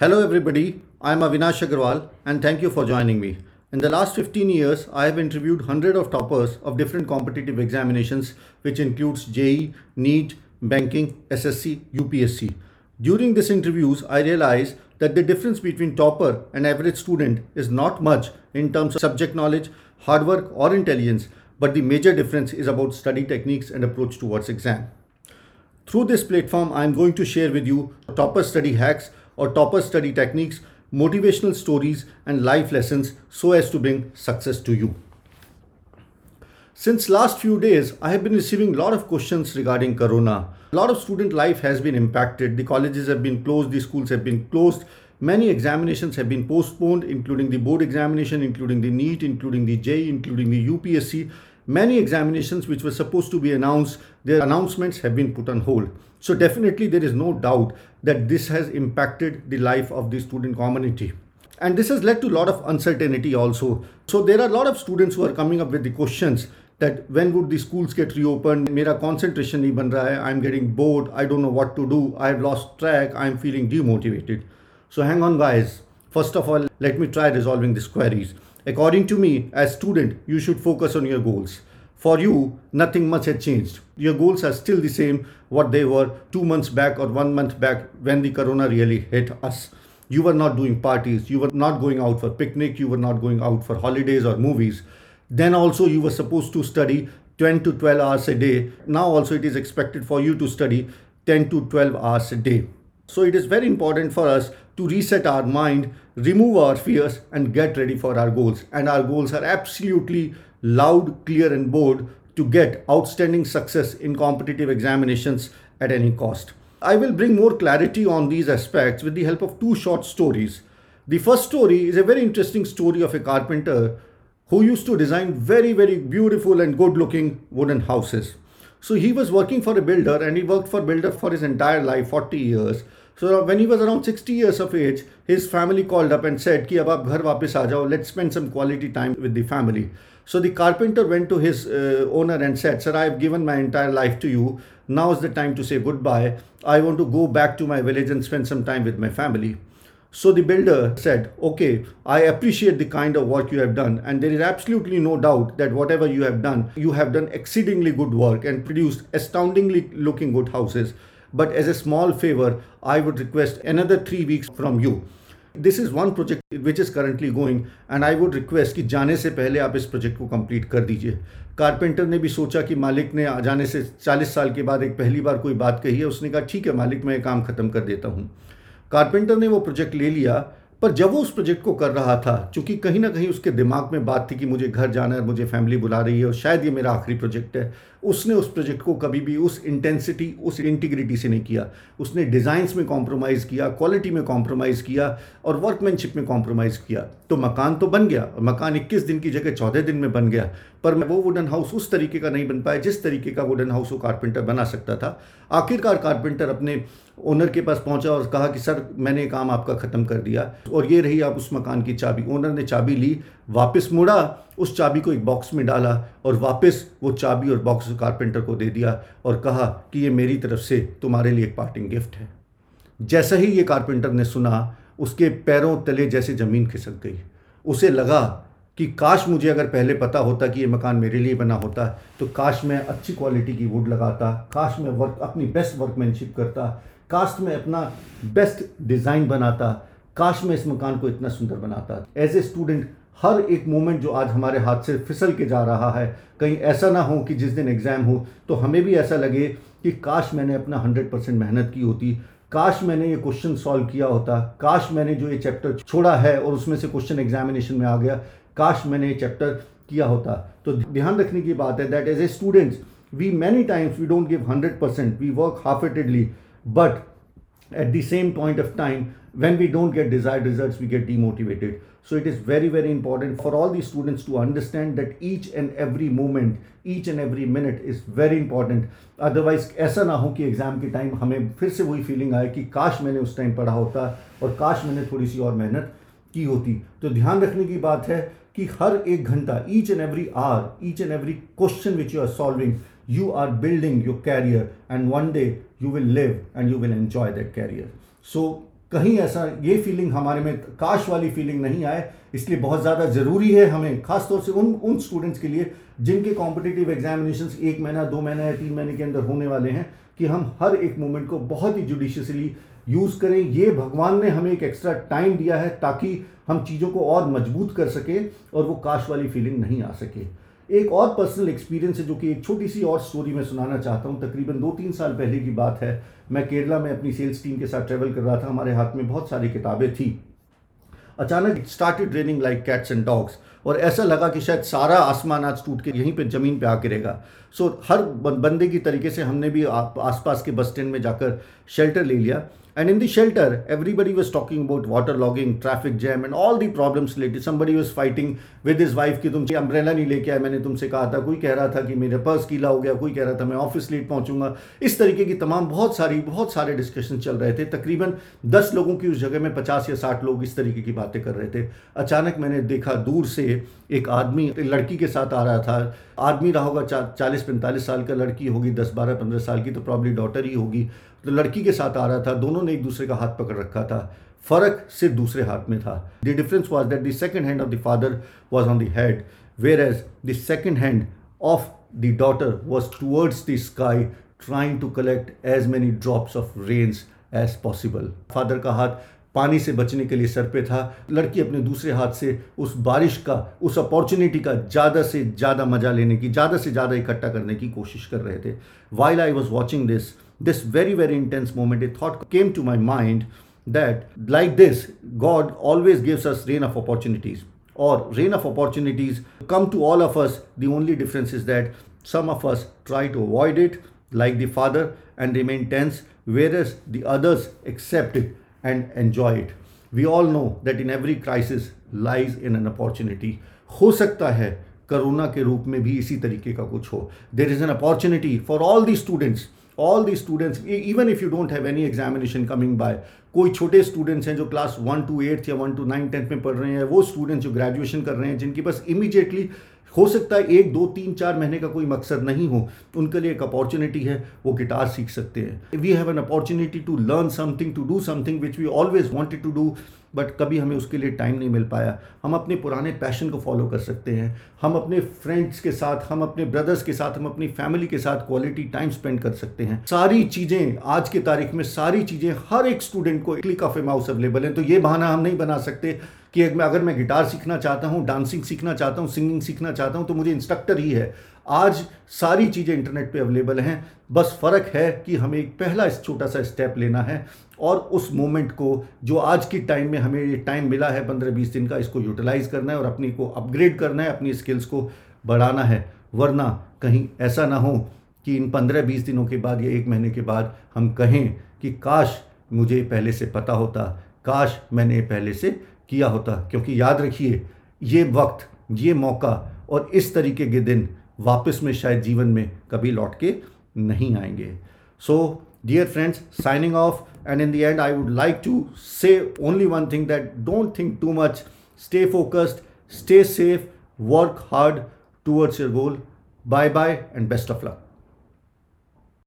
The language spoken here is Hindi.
Hello, everybody. I'm Avinash Agarwal, and thank you for joining me. In the last 15 years, I have interviewed hundreds of toppers of different competitive examinations, which includes JEE, NEET, banking, SSC, UPSC. During these interviews, I realized that the difference between topper and average student is not much in terms of subject knowledge, hard work, or intelligence, but the major difference is about study techniques and approach towards exam. Through this platform, I am going to share with you topper study hacks or topper study techniques, motivational stories, and life lessons so as to bring success to you. Since last few days, I have been receiving a lot of questions regarding Corona. A lot of student life has been impacted. The colleges have been closed, the schools have been closed. Many examinations have been postponed, including the board examination, including the NEET, including the JEE, including the UPSC many examinations which were supposed to be announced, their announcements have been put on hold. So, definitely, there is no doubt that this has impacted the life of the student community. And this has led to a lot of uncertainty also. So, there are a lot of students who are coming up with the questions that when would the schools get reopened? Mera concentration nahi ban raha hai. I'm getting bored. I don't know what to do. I've lost track. I'm feeling demotivated. So hang on guys. First of all let me try resolving these queries according to me as student you should focus on your goals. For you nothing much has changed. Your goals are still the same what they were 2 months back or 1 month back when the corona really hit us. You were not doing parties. You were not going out for picnic. You were not going out for holidays or movies. Then also you were supposed to study 10 to 12 hours a day. Now also it is expected for you to study 10 to 12 hours a day. So it is very important for us to reset our mind, remove our fears and get ready for our goals. And our goals are absolutely loud, clear and bold to get outstanding success in competitive examinations at any cost. I will bring more clarity on these aspects with the help of two short stories. The first story is a very interesting story of a carpenter who used to design very, very beautiful and good looking wooden houses. So he was working for a builder and he worked for builder for his entire life, 40 years. So when he was around 60 years of age, his family called up and said, Ki ab aap ghar wapis aa let's spend some quality time with the family. So the carpenter went to his uh, owner and said, Sir, I have given my entire life to you. Now is the time to say goodbye. I want to go back to my village and spend some time with my family. So the builder said, Okay, I appreciate the kind of work you have done, and there is absolutely no doubt that whatever you have done, you have done exceedingly good work and produced astoundingly looking good houses. But as a small favor, I would request another three weeks from you. This is one project which is currently going and I would request कि जाने से पहले आप इस प्रोजेक्ट को कंप्लीट कर दीजिए कारपेंटर ने भी सोचा कि मालिक ने जाने से 40 साल के बाद एक पहली बार कोई बात कही है उसने कहा ठीक है मालिक मैं काम ख़त्म कर देता हूँ कारपेंटर ने वो प्रोजेक्ट ले लिया पर जब वो उस प्रोजेक्ट को कर रहा था क्योंकि कहीं ना कहीं उसके दिमाग में बात थी कि मुझे घर जाना है, मुझे फैमिली बुला रही है और शायद ये मेरा आखिरी प्रोजेक्ट है, उसने उस प्रोजेक्ट को कभी भी उस इंटेंसिटी उस इंटीग्रिटी से नहीं किया। उसने डिज़ाइंस में कॉम्प्रोमाइज़ किया क्वालिटी में कॉम्प्रोमाइज़ किया और वर्कमैनशिप में कॉम्प्रोमाइज़ किया। तो मकान तो बन गया मकान 21 दिन की जगह चौदह दिन में बन गया, पर वो वुडन हाउस उस तरीके का नहीं बन पाया जिस तरीके का वुडन हाउस वो कारपेंटर बना सकता था। आखिरकार कारपेंटर अपने ओनर के पास पहुँचा और कहा कि, सर, मैंने काम आपका ख़त्म कर दिया। और ये रही आप उस मकान की चाबी। ओनर ने चाबी ली, वापस मुड़ा, उस चाबी को एक बॉक्स में डाला और वापस वो चाबी और बॉक्स कारपेंटर को दे दिया और कहा कि, ये मेरी तरफ़ से तुम्हारे लिए एक पार्टिंग गिफ्ट है। जैसा ही ये कारपेंटर ने सुना, उसके पैरों तले जैसे ज़मीन खिसक गई। उसे लगा कि, काश मुझे अगर पहले पता होता कि ये मकान मेरे लिए बना होता तो काश मैं अच्छी क्वालिटी की वुड लगाता, काश मैं वर्क अपनी बेस्ट वर्कमैनशिप करता काश मैं अपना बेस्ट डिज़ाइन बनाता काश मैं इस मकान को इतना सुंदर बनाता। एज ए स्टूडेंट हर एक मोमेंट जो आज हमारे हाथ से फिसल के जा रहा है, कहीं ऐसा ना हो कि जिस दिन एग्ज़ाम हो तो हमें भी ऐसा लगे कि काश मैंने अपना हंड्रेड परसेंट मेहनत की होती, काश मैंने ये क्वेश्चन सॉल्व किया होता, काश मैंने जो ये चैप्टर छोड़ा है और उसमें से क्वेश्चन एग्जामिनेशन में आ गया, काश मैंने ये चैप्टर किया होता। तो ध्यान रखने की बात है that as a students we many times we don't give hundred percent we work half heartedly but at the same point of time when we don't get desired results we get demotivated so it is very very important for all these students to understand that each and every moment each and every minute is very important otherwise ऐसा ना हो कि एग्ज़ाम के टाइम हमें फिर से वही फीलिंग आए कि काश मैंने उस टाइम पढ़ा होता और काश मैंने थोड़ी सी और मेहनत की होती तो ध्यान रखने की बात है कि हर एक घंटा each and every hour each and every question which you are solving you are building your career and one day you will live and you will enjoy that career. So, कहीं ऐसा ये फीलिंग हमारे में काश वाली फीलिंग नहीं आए, इसलिए बहुत ज़्यादा ज़रूरी है हमें खासतौर से उन उन स्टूडेंट्स के लिए जिनके कॉम्पिटिटिव एग्जामिनेशन एक महीना, दो महीना या तीन महीने के अंदर होने वाले हैं कि हम हर एक मोमेंट को बहुत ही जुडिशियसली यूज़ करें। ये भगवान ने हमें एक एक्स्ट्रा टाइम दिया है ताकि हम चीज़ों को और मज़बूत कर सकें और वो काश वाली फीलिंग नहीं आ सके। एक और पर्सनल एक्सपीरियंस है जो कि एक छोटी सी और स्टोरी मैं सुनाना चाहता हूँ। तकरीबन दो तीन साल पहले की बात है। मैं केरला में अपनी सेल्स टीम के साथ ट्रेवल कर रहा था। हमारे हाथ में बहुत सारी किताबें थी। अचानक started raining like cats and dogs और ऐसा लगा कि शायद सारा आसमान आज टूट के यहीं पे ज़मीन पे आके रहेगा। सो हर बंदे की तरीके से हमने भी आसपास के बस स्टैंड में जाकर शेल्टर ले लिया। And in the shelter, everybody was talking about water logging, traffic jam, and all the problems related. Somebody was fighting with his wife कि तुम अम्ब्रेला नहीं लेके आए मैंने तुमसे कहा था कोई कह रहा था कि मेरे पर्स गीला हो गया कोई कह रहा था मैं ऑफ़िस लेट पहुंचूँगा। इस तरीके की तमाम बहुत सारी बहुत सारे डिस्कशन चल रहे थे। तकरीबन दस लोगों की उस जगह में पचास या साठ लोग इस तरीके की बातें कर रहे थे। अचानक मैंने देखा दूर से एक आदमी लड़की के साथ आ रहा था। आदमी रहा होगा चा, चालीस पैंतालीस साल का लड़की होगी दस बारह पंद्रह साल की तो प्रॉब्ली डॉटर ही होगी। तो लड़की के साथ आ रहा था, दोनों ने एक दूसरे का हाथ पकड़ रखा था। फ़र्क सिर्फ़ दूसरे हाथ में था। The difference was that the second hand of the father was on the head whereas the second hand of the daughter was towards the sky trying to collect as many drops of rains as possible father का हाथ पानी से बचने के लिए सर पे था। लड़की अपने दूसरे हाथ से उस बारिश का, उस अपॉर्चुनिटी का ज़्यादा से ज़्यादा मज़ा लेने की, ज़्यादा से ज़्यादा इकट्ठा करने की कोशिश कर रहे थे। While I was watching this this very, very intense moment, a thought came to my mind that, like this, God always gives us rain of opportunities, or rain of opportunities come to all of us. The only difference is that some of us try to avoid it, like the Father, and remain tense, whereas the others accept it and enjoy it. We all know that in every crisis lies in an opportunity. हो सकता है कोरोना के रूप में भी इसी तरीके का कुछ हो there is an opportunity for all the students all the students even if you don't have any examination coming by कोई छोटे स्टूडेंट्स हैं जो क्लास वन टू एट्थ या वन टू नाइन टेंथ में पढ़ रहे हैं, वो स्टूडेंट्स जो ग्रेजुएशन कर रहे हैं, जिनकी बस इमीजिएटली हो सकता है एक, दो, तीन, चार महीने का कोई मकसद नहीं हो। उनके लिए एक अपॉर्चुनिटी है, वो गिटार सीख सकते हैं। We have an opportunity to learn something to do something which we always wanted to do but कभी हमें उसके लिए टाइम नहीं मिल पाया। हम अपने पुराने पैशन को फॉलो कर सकते हैं। हम अपने फ्रेंड्स के साथ, हम अपने ब्रदर्स के साथ, हम अपनी फैमिली के साथ क्वालिटी टाइम स्पेंड कर सकते हैं। सारी चीज़ें, आज की तारीख में सारी चीज़ें हर एक स्टूडेंट को click of a mouse available हैं। तो ये बहाना हम नहीं बना सकते। कि अगर मैं गिटार सीखना चाहता हूँ, डांसिंग सीखना चाहता हूँ, सिंगिंग सीखना चाहता हूँ तो मुझे इंस्ट्रक्टर ही है। आज सारी चीज़ें इंटरनेट पे अवेलेबल हैं। बस फ़र्क है कि हमें एक पहला छोटा सा स्टेप लेना है और उस मोमेंट को, जो आज की टाइम में हमें ये टाइम मिला है, पंद्रह बीस दिन का, इसको यूटिलाइज करना है और अपनी को अपग्रेड करना है, अपनी स्किल्स को बढ़ाना है। वरना कहीं ऐसा ना हो कि इन पंद्रह बीस दिनों के बाद या एक महीने के बाद हम कहें कि, काश मुझे पहले से पता होता, काश मैंने पहले से किया होता, क्योंकि याद रखिए, ये वक्त, ये मौका और इस तरीके के दिन वापस में शायद जीवन में कभी लौट के नहीं आएँगे। So dear friends signing off and in the end I would like to say only one thing that don't think too much stay focused stay safe work hard towards your goal bye bye and best of luck